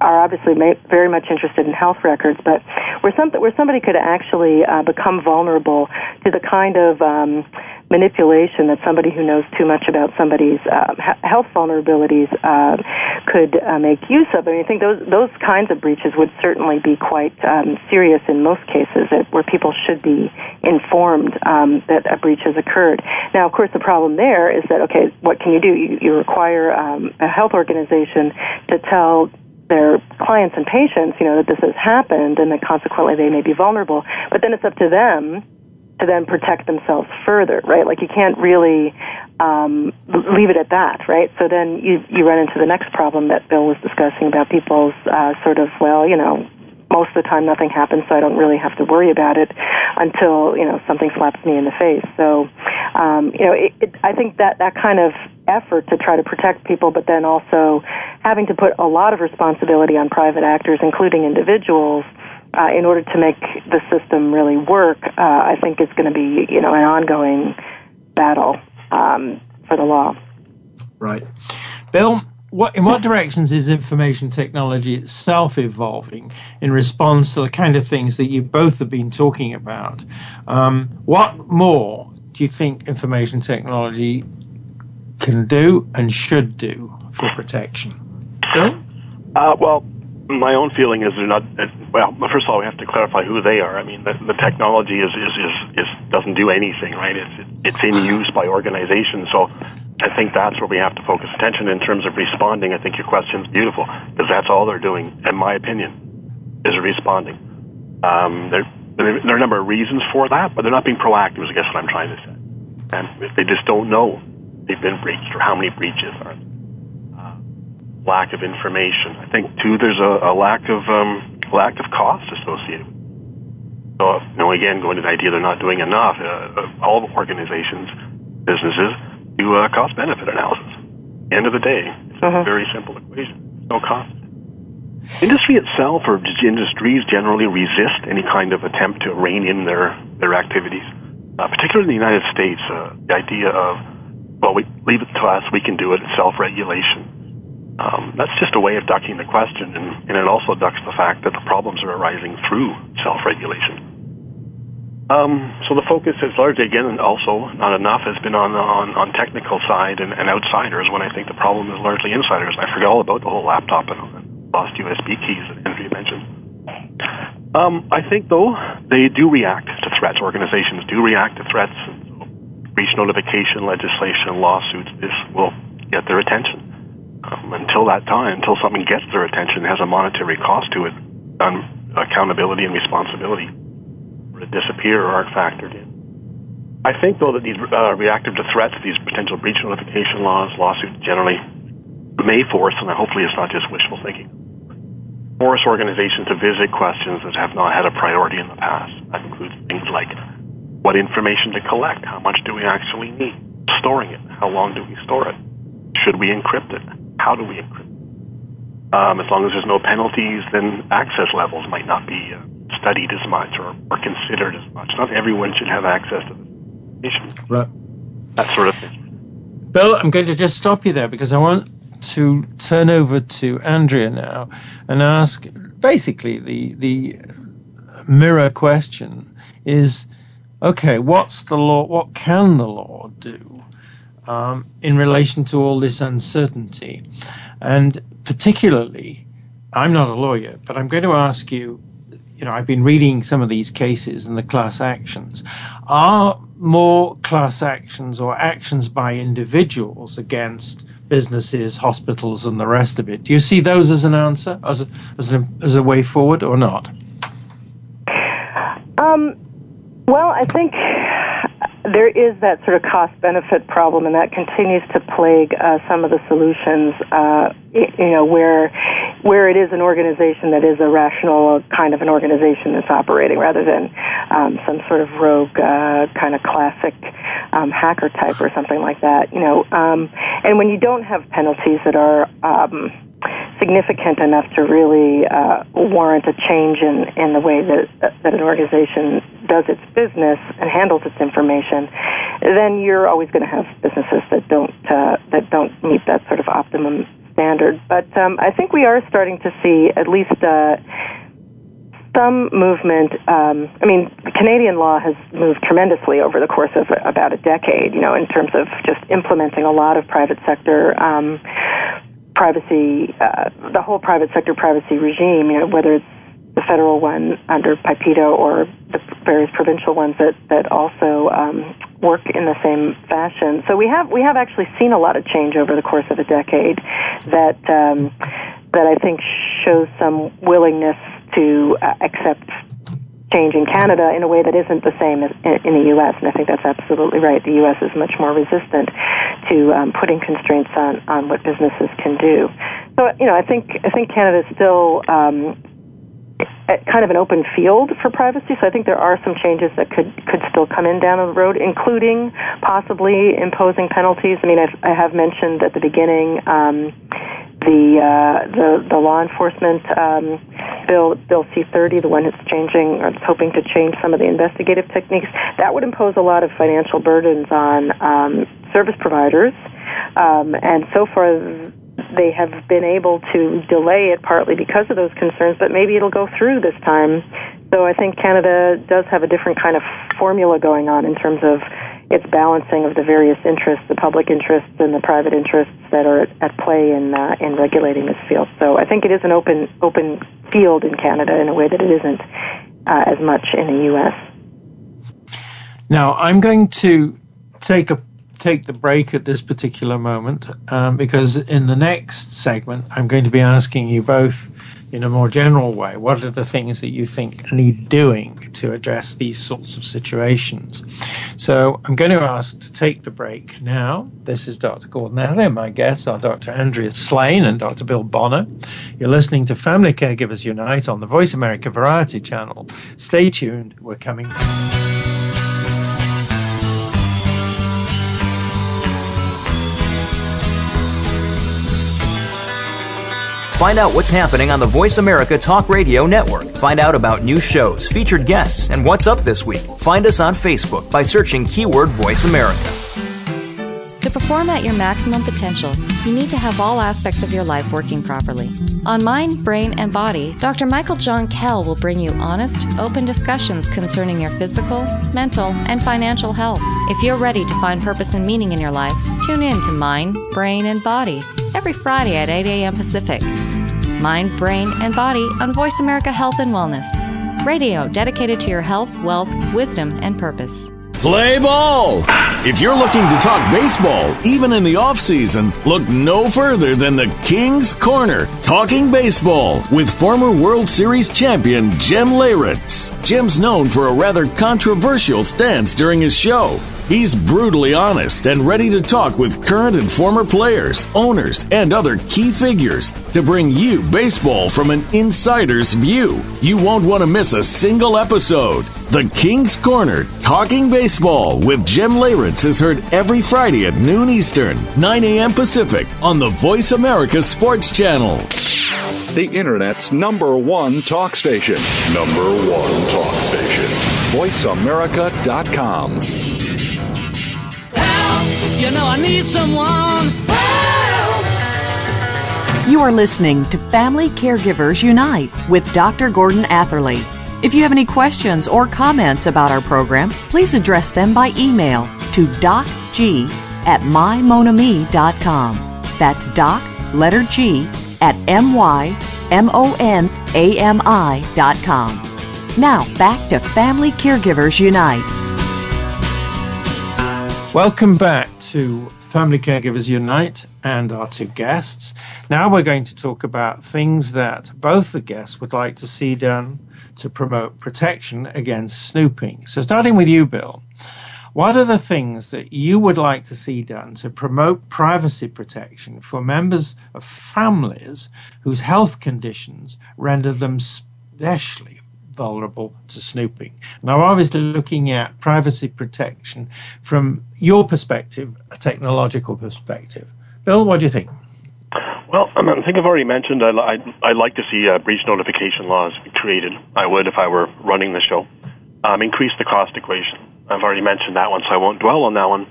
Speaker 3: are obviously very much interested in health records, but where some where somebody could actually uh, become vulnerable to the kind of um, manipulation that somebody who knows too much about somebody's uh, health vulnerabilities uh, could uh, make use of. I mean, I think those those kinds of breaches would certainly be quite um, serious in most cases, that, where people should be informed um, that a breach has occurred. Now, of course, the problem there is that okay, what can you do? You, you require um, a health organization to tell their clients and patients, you know, that this has happened and that consequently they may be vulnerable. But then it's up to them to then protect themselves further, right? Like you can't really um, leave it at that, right? So then you you run into the next problem that Bill was discussing about people's uh, sort of well, you know, most of the time nothing happens, so I don't really have to worry about it until you know something slaps me in the face. So, um, you know, it, it, I think that that kind of effort to try to protect people, but then also having to put a lot of responsibility on private actors, including individuals. Uh, in order to make the system really work, uh, I think it's going to be, you know, an ongoing battle um, for the law.
Speaker 2: Right, Bill what in what directions is information technology itself evolving in response to the kind of things that you both have been talking about? Um, what more do you think information technology can do and should do for protection?
Speaker 8: Uh, well, my own feeling is they're not. Well, first of all, we have to clarify who they are. I mean, the, the technology is, is is is doesn't do anything, right? It's it's in use by organizations, so I think that's where we have to focus attention in terms of responding. I think your question is beautiful because that's all they're doing, in my opinion, is responding. Um, there, there are a number of reasons for that, but they're not being proactive. I guess what I'm trying to say, and they just don't know they've been breached or how many breaches are. Uh, lack of information. I think too. There's a, a lack of um, lack of cost associated. So, you know, again, going to the idea they're not doing enough. Uh, all organizations, businesses do a cost benefit analysis. End of the day, it's uh-huh. a very simple equation. No cost. Industry itself or industries generally resist any kind of attempt to rein in their, their activities. Uh, particularly in the United States, uh, the idea of, well, we leave it to us, we can do it, self-regulation. Um, that's just a way of ducking the question, and, and it also ducks the fact that the problems are arising through self-regulation. Um, so the focus is largely, again, also not enough, has been on on, on technical side and, and outsiders. When I think the problem is largely insiders. I forget all about the whole laptop and lost USB keys that Andrea mentioned. Um, I think though they do react to threats. Organizations do react to threats. Breach notification legislation, lawsuits. This will get their attention. Um, until that time, until something gets their attention, has a monetary cost to it, on accountability and responsibility disappear or aren't factored in. I think, though, that these uh, reactive to threats, these potential breach notification laws, lawsuits generally may force, and hopefully it's not just wishful thinking, force organizations to visit questions that have not had a priority in the past. That includes things like what information to collect, how much do we actually need, storing it, how long do we store it, should we encrypt it, how do we encrypt it. Um, as long as there's no penalties, then access levels might not be uh, studied as much or, or considered as much. Not everyone should have access to the information.
Speaker 2: Right.
Speaker 8: That sort of thing.
Speaker 2: Bill, I'm going to just stop you there because I want to turn over to Andrea now and ask basically the the mirror question is okay, what's the law what can the law do um, in relation to all this uncertainty. And particularly, I'm not a lawyer, but I'm going to ask you you know, I've been reading some of these cases and the class actions. Are more class actions or actions by individuals against businesses, hospitals, and the rest of it? Do you see those as an answer, as a, as, an, as a way forward, or not?
Speaker 3: Um, well, I think there is that sort of cost benefit problem, and that continues to plague uh, some of the solutions. Uh, you know, where where it is an organization that is a rational kind of an organization that's operating, rather than um, some sort of rogue uh, kind of classic um, hacker type or something like that. You know, um, and when you don't have penalties that are um, significant enough to really uh, warrant a change in, in the way that that an organization does its business and handles its information, then you're always going to have businesses that don't uh, that don't meet that sort of optimum standard. But um, I think we are starting to see at least. Uh, some movement. Um, I mean, Canadian law has moved tremendously over the course of about a decade. You know, in terms of just implementing a lot of private sector um, privacy, uh, the whole private sector privacy regime, you know, whether it's the federal one under PIPEDA or the various provincial ones that, that also um, work in the same fashion. So we have we have actually seen a lot of change over the course of a decade that um, that I think shows some willingness to uh, accept change in Canada in a way that isn't the same as in the U.S. And I think that's absolutely right. The U.S. is much more resistant to um, putting constraints on, on what businesses can do. So you know, I think I think Canada is still um, kind of an open field for privacy. So I think there are some changes that could could still come in down the road, including possibly imposing penalties. I mean, I've, I have mentioned at the beginning um, the uh, the the law enforcement um, bill Bill C thirty, the one that's changing or it's hoping to change some of the investigative techniques. That would impose a lot of financial burdens on um, service providers, um, and so far they have been able to delay it partly because of those concerns, but maybe it'll go through this time. So I think Canada does have a different kind of formula going on in terms of its balancing of the various interests, the public interests and the private interests that are at play in uh, in regulating this field. So I think it is an open open field in Canada in a way that it isn't uh, as much in the U.S.
Speaker 2: Now I'm going to take a take the break at this particular moment um, because in the next segment, I'm going to be asking you both in a more general way what are the things that you think need doing to address these sorts of situations. So I'm going to ask to take the break now. This is Dr. Gordon and my guests are Dr. Andrea Slane and Dr. Bill Bonner. You're listening to Family Caregivers Unite on the Voice America Variety Channel. Stay tuned. We're coming back.
Speaker 14: Find out what's happening on the Voice America Talk Radio Network. Find out about new shows, featured guests, and what's up this week. Find us on Facebook by searching keyword Voice America.
Speaker 15: To perform at your maximum potential, you need to have all aspects of your life working properly. On Mind, Brain, and Body, Dr. Michael John Kell will bring you honest, open discussions concerning your physical, mental, and financial health. If you're ready to find purpose and meaning in your life, tune in to Mind, Brain, and Body every Friday at 8 a.m. Pacific. Mind, Brain, and Body on Voice America Health and Wellness. Radio dedicated to your health, wealth, wisdom, and purpose.
Speaker 16: Play ball! If you're looking to talk baseball, even in the off-season, look no further than the King's Corner, Talking Baseball, with former World Series champion Jim Leyritz. Jim's known for a rather controversial stance during his show. He's brutally honest and ready to talk with current and former players, owners, and other key figures to bring you baseball from an insider's view. You won't want to miss a single episode. The King's Corner Talking Baseball with Jim Leyritz is heard every Friday at noon Eastern, 9 a.m. Pacific on the Voice America Sports Channel.
Speaker 4: The Internet's number one talk station. Number one talk station. VoiceAmerica.com.
Speaker 7: You know I need someone.
Speaker 1: You are listening to Family Caregivers Unite with Dr. Gordon Atherley. If you have any questions or comments about our program, please address them by email to docg at mymonami.com. That's doc, letter G, at M-Y-M-O-N-A-M-I.com. Now, back to Family Caregivers Unite.
Speaker 2: Welcome back to Family Caregivers Unite and our two guests. Now we're going to talk about things that both the guests would like to see done to promote protection against snooping. So, starting with you, Bill, what are the things that you would like to see done to promote privacy protection for members of families whose health conditions render them especially vulnerable to snooping? Now, obviously, looking at privacy protection from your perspective, a technological perspective. Bill, what do you think?
Speaker 8: Well, I think I've already mentioned I, I, I'd like to see uh, breach notification laws created. I would if I were running the show. Um, increase the cost equation. I've already mentioned that one, so I won't dwell on that one.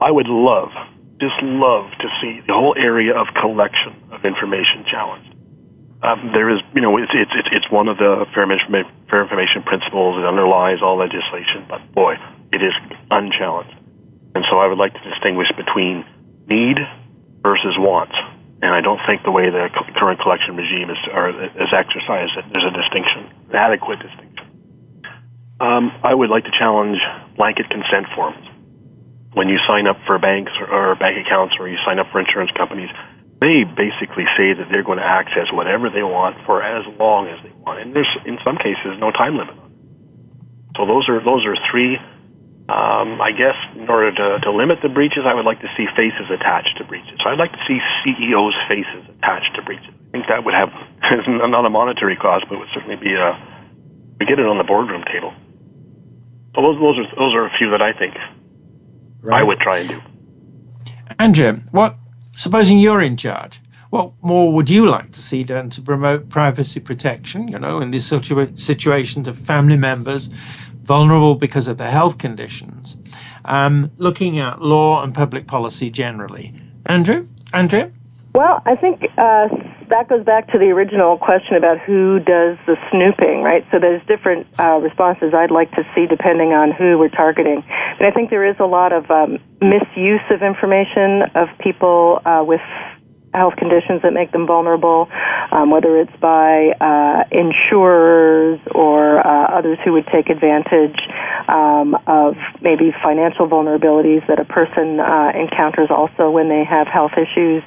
Speaker 8: I would love, just love to see the whole area of collection of information challenged. Um, there is, you know, it's, it's, it's one of the fair information, fair information principles that underlies all legislation, but boy, it is unchallenged. And so I would like to distinguish between need versus wants and I don't think the way the current collection regime is, or is exercised, there's a distinction, an adequate distinction. Um, I would like to challenge blanket consent forms. When you sign up for banks or, or bank accounts or you sign up for insurance companies, they basically say that they're going to access whatever they want for as long as they want, and there's in some cases no time limit. So those are those are three um, I guess in order to, to limit the breaches, I would like to see faces attached to breaches. So I'd like to see CEOs' faces attached to breaches. I think that would have [laughs] not a monetary cost, but it would certainly be a we get it on the boardroom table. So those those are those are a few that I think right. I would try and do.
Speaker 2: Andrea, what supposing you're in charge? What more would you like to see done to promote privacy protection? You know, in these situa- situations of family members vulnerable because of their health conditions, um, looking at law and public policy generally. Andrew? Andrew?
Speaker 3: Well, I think uh, that goes back to the original question about who does the snooping, right? So there's different uh, responses I'd like to see depending on who we're targeting. But I think there is a lot of um, misuse of information of people uh, with health conditions that make them vulnerable, um, whether it's by uh, insurers or uh, others who would take advantage um, of maybe financial vulnerabilities that a person uh, encounters also when they have health issues.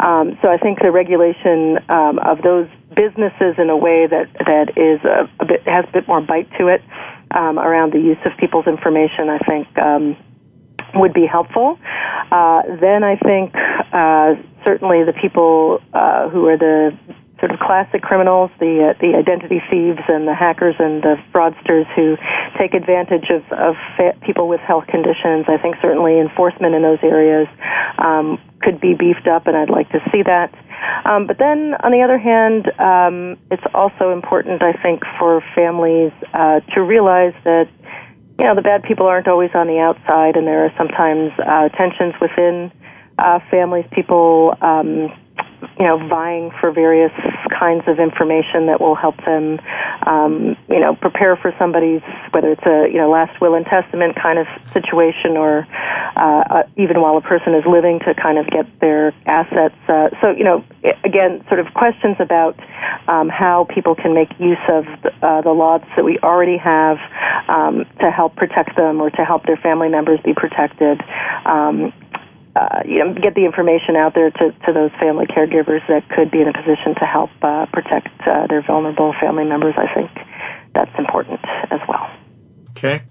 Speaker 3: Um, so I think the regulation um, of those businesses in a way that that is a, a bit has a bit more bite to it um, around the use of people's information. I think um, would be helpful. Uh, then I think uh, certainly the people uh, who are the sort of classic criminals, the uh, the identity thieves and the hackers and the fraudsters who take advantage of of people with health conditions. I think certainly enforcement in those areas um, could be beefed up, and I'd like to see that. Um, but then, on the other hand, um, it's also important, I think, for families uh, to realize that you know, the bad people aren't always on the outside, and there are sometimes uh, tensions within uh, families, people, um, you know, vying for various kinds of information that will help them, um, you know, prepare for somebody's, whether it's a, you know, last will and testament kind of situation or uh, uh, even while a person is living to kind of get their assets. Uh, so, you know, again, sort of questions about um, how people can make use of the, uh, the laws that we already have um, to help protect them or to help their family members be protected. Um, uh, you know, get the information out there to, to those family caregivers that could be in a position to help uh, protect uh, their vulnerable family members. I think that's important as well.
Speaker 2: Okay.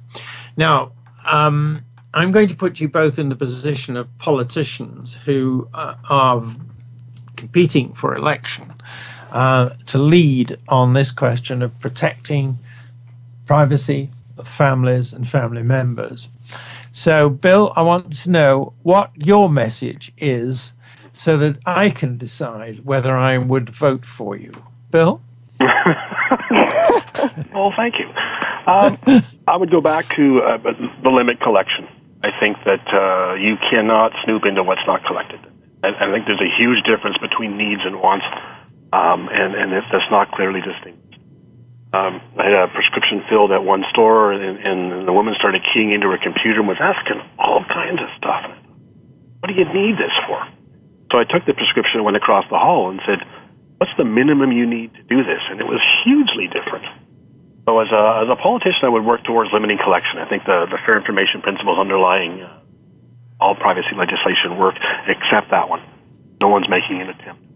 Speaker 2: Now, um, I'm going to put you both in the position of politicians who uh, are competing for election uh, to lead on this question of protecting privacy of families and family members. So, Bill, I want to know what your message is so that I can decide whether I would vote for you. Bill? [laughs]
Speaker 8: well, thank you. Um, I would go back to uh, the limit collection. I think that uh, you cannot snoop into what's not collected. And I think there's a huge difference between needs and wants, um, and, and that's not clearly distinct um, I had a prescription filled at one store, and, and the woman started keying into her computer and was asking all kinds of stuff. what do you need this for? So I took the prescription and went across the hall and said, what's the minimum you need to do this? And it was hugely different. So as a, as a politician, I would work towards limiting collection. I think the, the fair information principles underlying uh, all privacy legislation work, except that one. No one's making an attempt.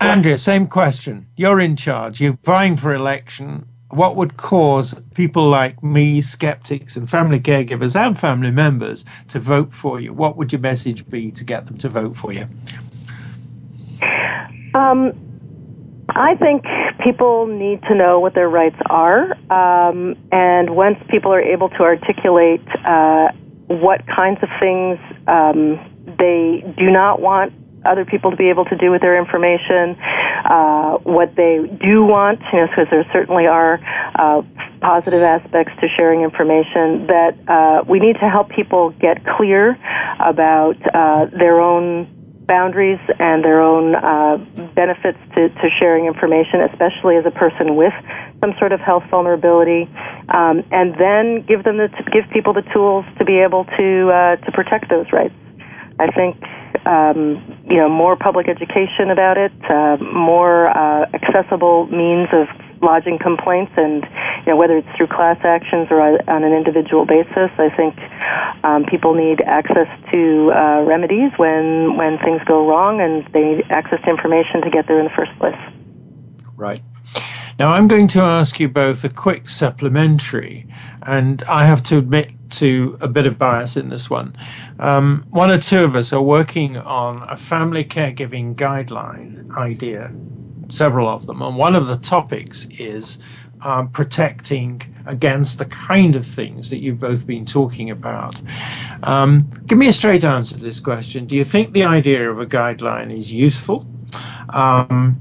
Speaker 2: Andrea, same question. You're in charge. You're vying for election. What would cause people like me, skeptics, and family caregivers and family members to vote for you? What would your message be to get them to vote for you?
Speaker 3: Um, I think people need to know what their rights are, um, and once people are able to articulate uh, what kinds of things um, they do not want other people to be able to do with their information, uh, what they do want, you know, because there certainly are uh, positive aspects to sharing information, that uh, we need to help people get clear about uh, their own boundaries and their own uh, benefits to, to sharing information, especially as a person with some sort of health vulnerability, um, and then give them the, give people the tools to be able to uh, to protect those rights. I think um, you know more public education about it, uh, more uh, accessible means of lodging complaints, and you know whether it's through class actions or on an individual basis. I think um, people need access to uh, remedies when when things go wrong, and they need access to information to get there in the first place.
Speaker 2: Right. Now, I'm going to ask you both a quick supplementary, and I have to admit to a bit of bias in this one. Um, one or two of us are working on a family caregiving guideline idea, several of them, and one of the topics is um, protecting against the kind of things that you've both been talking about. Um, give me a straight answer to this question. Do you think the idea of a guideline is useful? Um,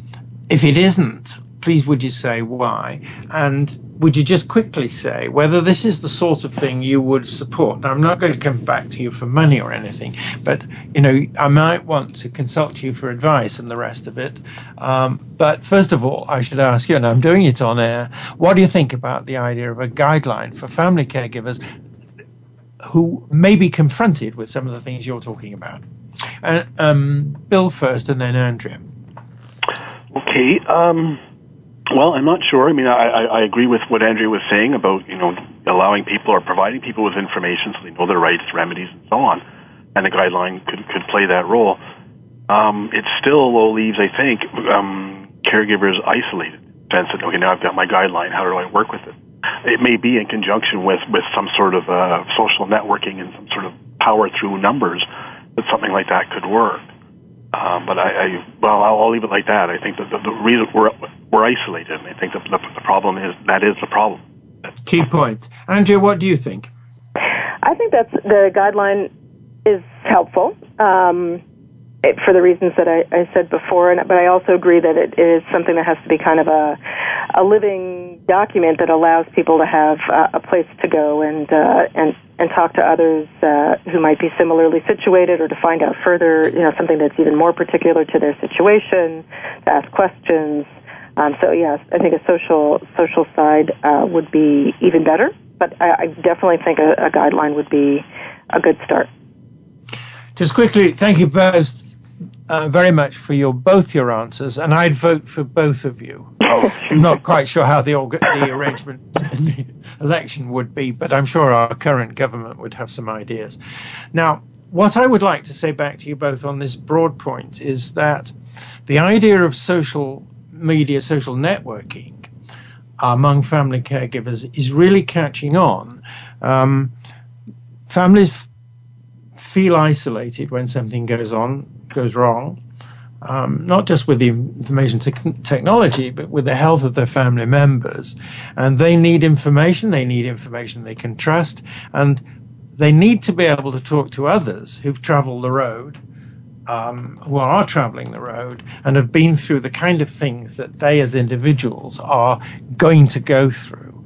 Speaker 2: if it isn't, please would you say why? And would you just quickly say whether this is the sort of thing you would support? Now, I'm not going to come back to you for money or anything, but you know, I might want to consult you for advice and the rest of it. Um, but first of all, I should ask you, and I'm doing it on air. What do you think about the idea of a guideline for family caregivers who may be confronted with some of the things you're talking about? And um, Bill first, and then Andrea.
Speaker 8: Okay. Um well, I'm not sure. I mean, I, I, agree with what Andrea was saying about you know allowing people or providing people with information so they know their rights, remedies, and so on, and the guideline could could play that role. Um, it still though leaves, I think, um, caregivers isolated. Sense that okay, now I've got my guideline. How do I work with it? It may be in conjunction with with some sort of uh, social networking and some sort of power through numbers that something like that could work. Um, but I, I well, I'll, I'll leave it like that. I think that the, the reason we're we're isolated, and I think the, the, the problem is that is the problem.
Speaker 2: Key point, Andrea. What do you think?
Speaker 3: I think that's the guideline is helpful um, it, for the reasons that I, I said before, and, but I also agree that it is something that has to be kind of a a living document that allows people to have uh, a place to go and uh, and and talk to others uh, who might be similarly situated or to find out further, you know, something that's even more particular to their situation, to ask questions. Um, so yes, I think a social social side uh, would be even better, but I, I definitely think a, a, guideline would be a good start.
Speaker 2: Just quickly, thank you both uh, very much for your both your answers, and I'd vote for both of you. I'm not quite sure how the, the arrangement in the election would be, but I'm sure our current government would have some ideas. Now, what I would like to say back to you both on this broad point is that the idea of social media, social networking among family caregivers is really catching on. Um, families feel isolated when something goes on, goes wrong um, not just with the information te- technology, but with the health of their family members. And they need information. They need information they can trust. And they need to be able to talk to others who've traveled the road, um, who are traveling the road, and have been through the kind of things that they as individuals are going to go through.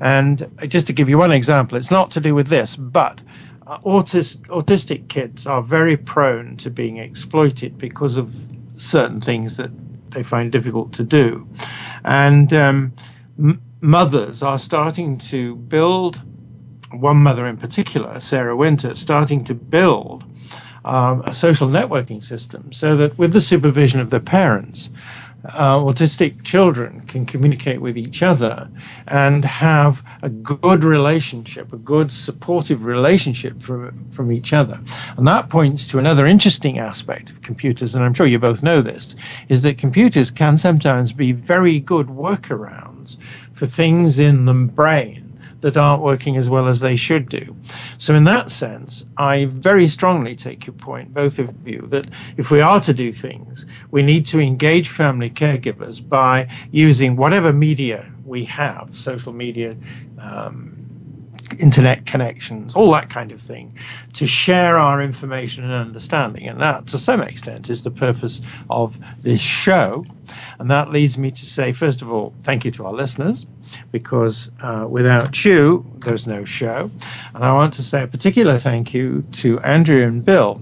Speaker 2: And just to give you one example, it's not to do with this, but uh, autist, autistic kids are very prone to being exploited because of certain things that they find difficult to do. And um, m- mothers are starting to build one mother in particular, Sarah Winter, starting to build um, a social networking system so that with the supervision of the parents, uh, autistic children can communicate with each other and have a good relationship, a good supportive relationship from, from each other. And that points to another interesting aspect of computers, and I'm sure you both know this, is that computers can sometimes be very good workarounds for things in the brain that aren't working as well as they should do. So, in that sense, I very strongly take your point, both of you, that if we are to do things, we need to engage family caregivers by using whatever media we have, social media, um, internet connections, all that kind of thing, to share our information and understanding. And that, to some extent, is the purpose of this show. And that leads me to say, first of all, thank you to our listeners, because uh, without you, there's no show. And I want to say a particular thank you to Andrew and Bill,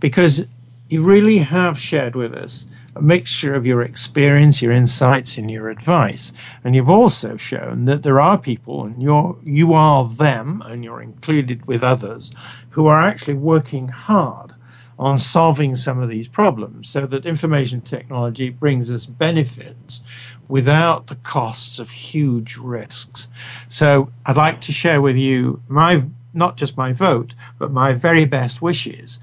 Speaker 2: because you really have shared with us a mixture of your experience, your insights, and your advice. And you've also shown that there are people, and you're you are them, and you're included with others, who are actually working hard on solving some of these problems so that information technology brings us benefits without the costs of huge risks. So I'd like to share with you my not just my vote, but my very best wishes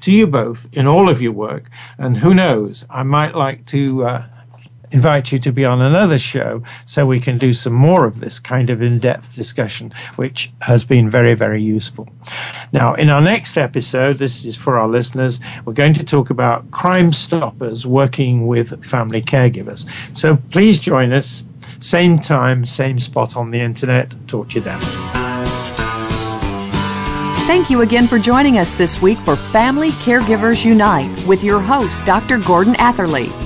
Speaker 2: to you both in all of your work. And who knows, I might like to uh, invite you to be on another show so we can do some more of this kind of in depth discussion, which has been very, very useful. Now, in our next episode, this is for our listeners, we're going to talk about Crime Stoppers working with family caregivers. So please join us, same time, same spot on the internet. Talk to you then.
Speaker 1: Thank you again for joining us this week for Family Caregivers Unite with your host, Dr. Gordon Atherley.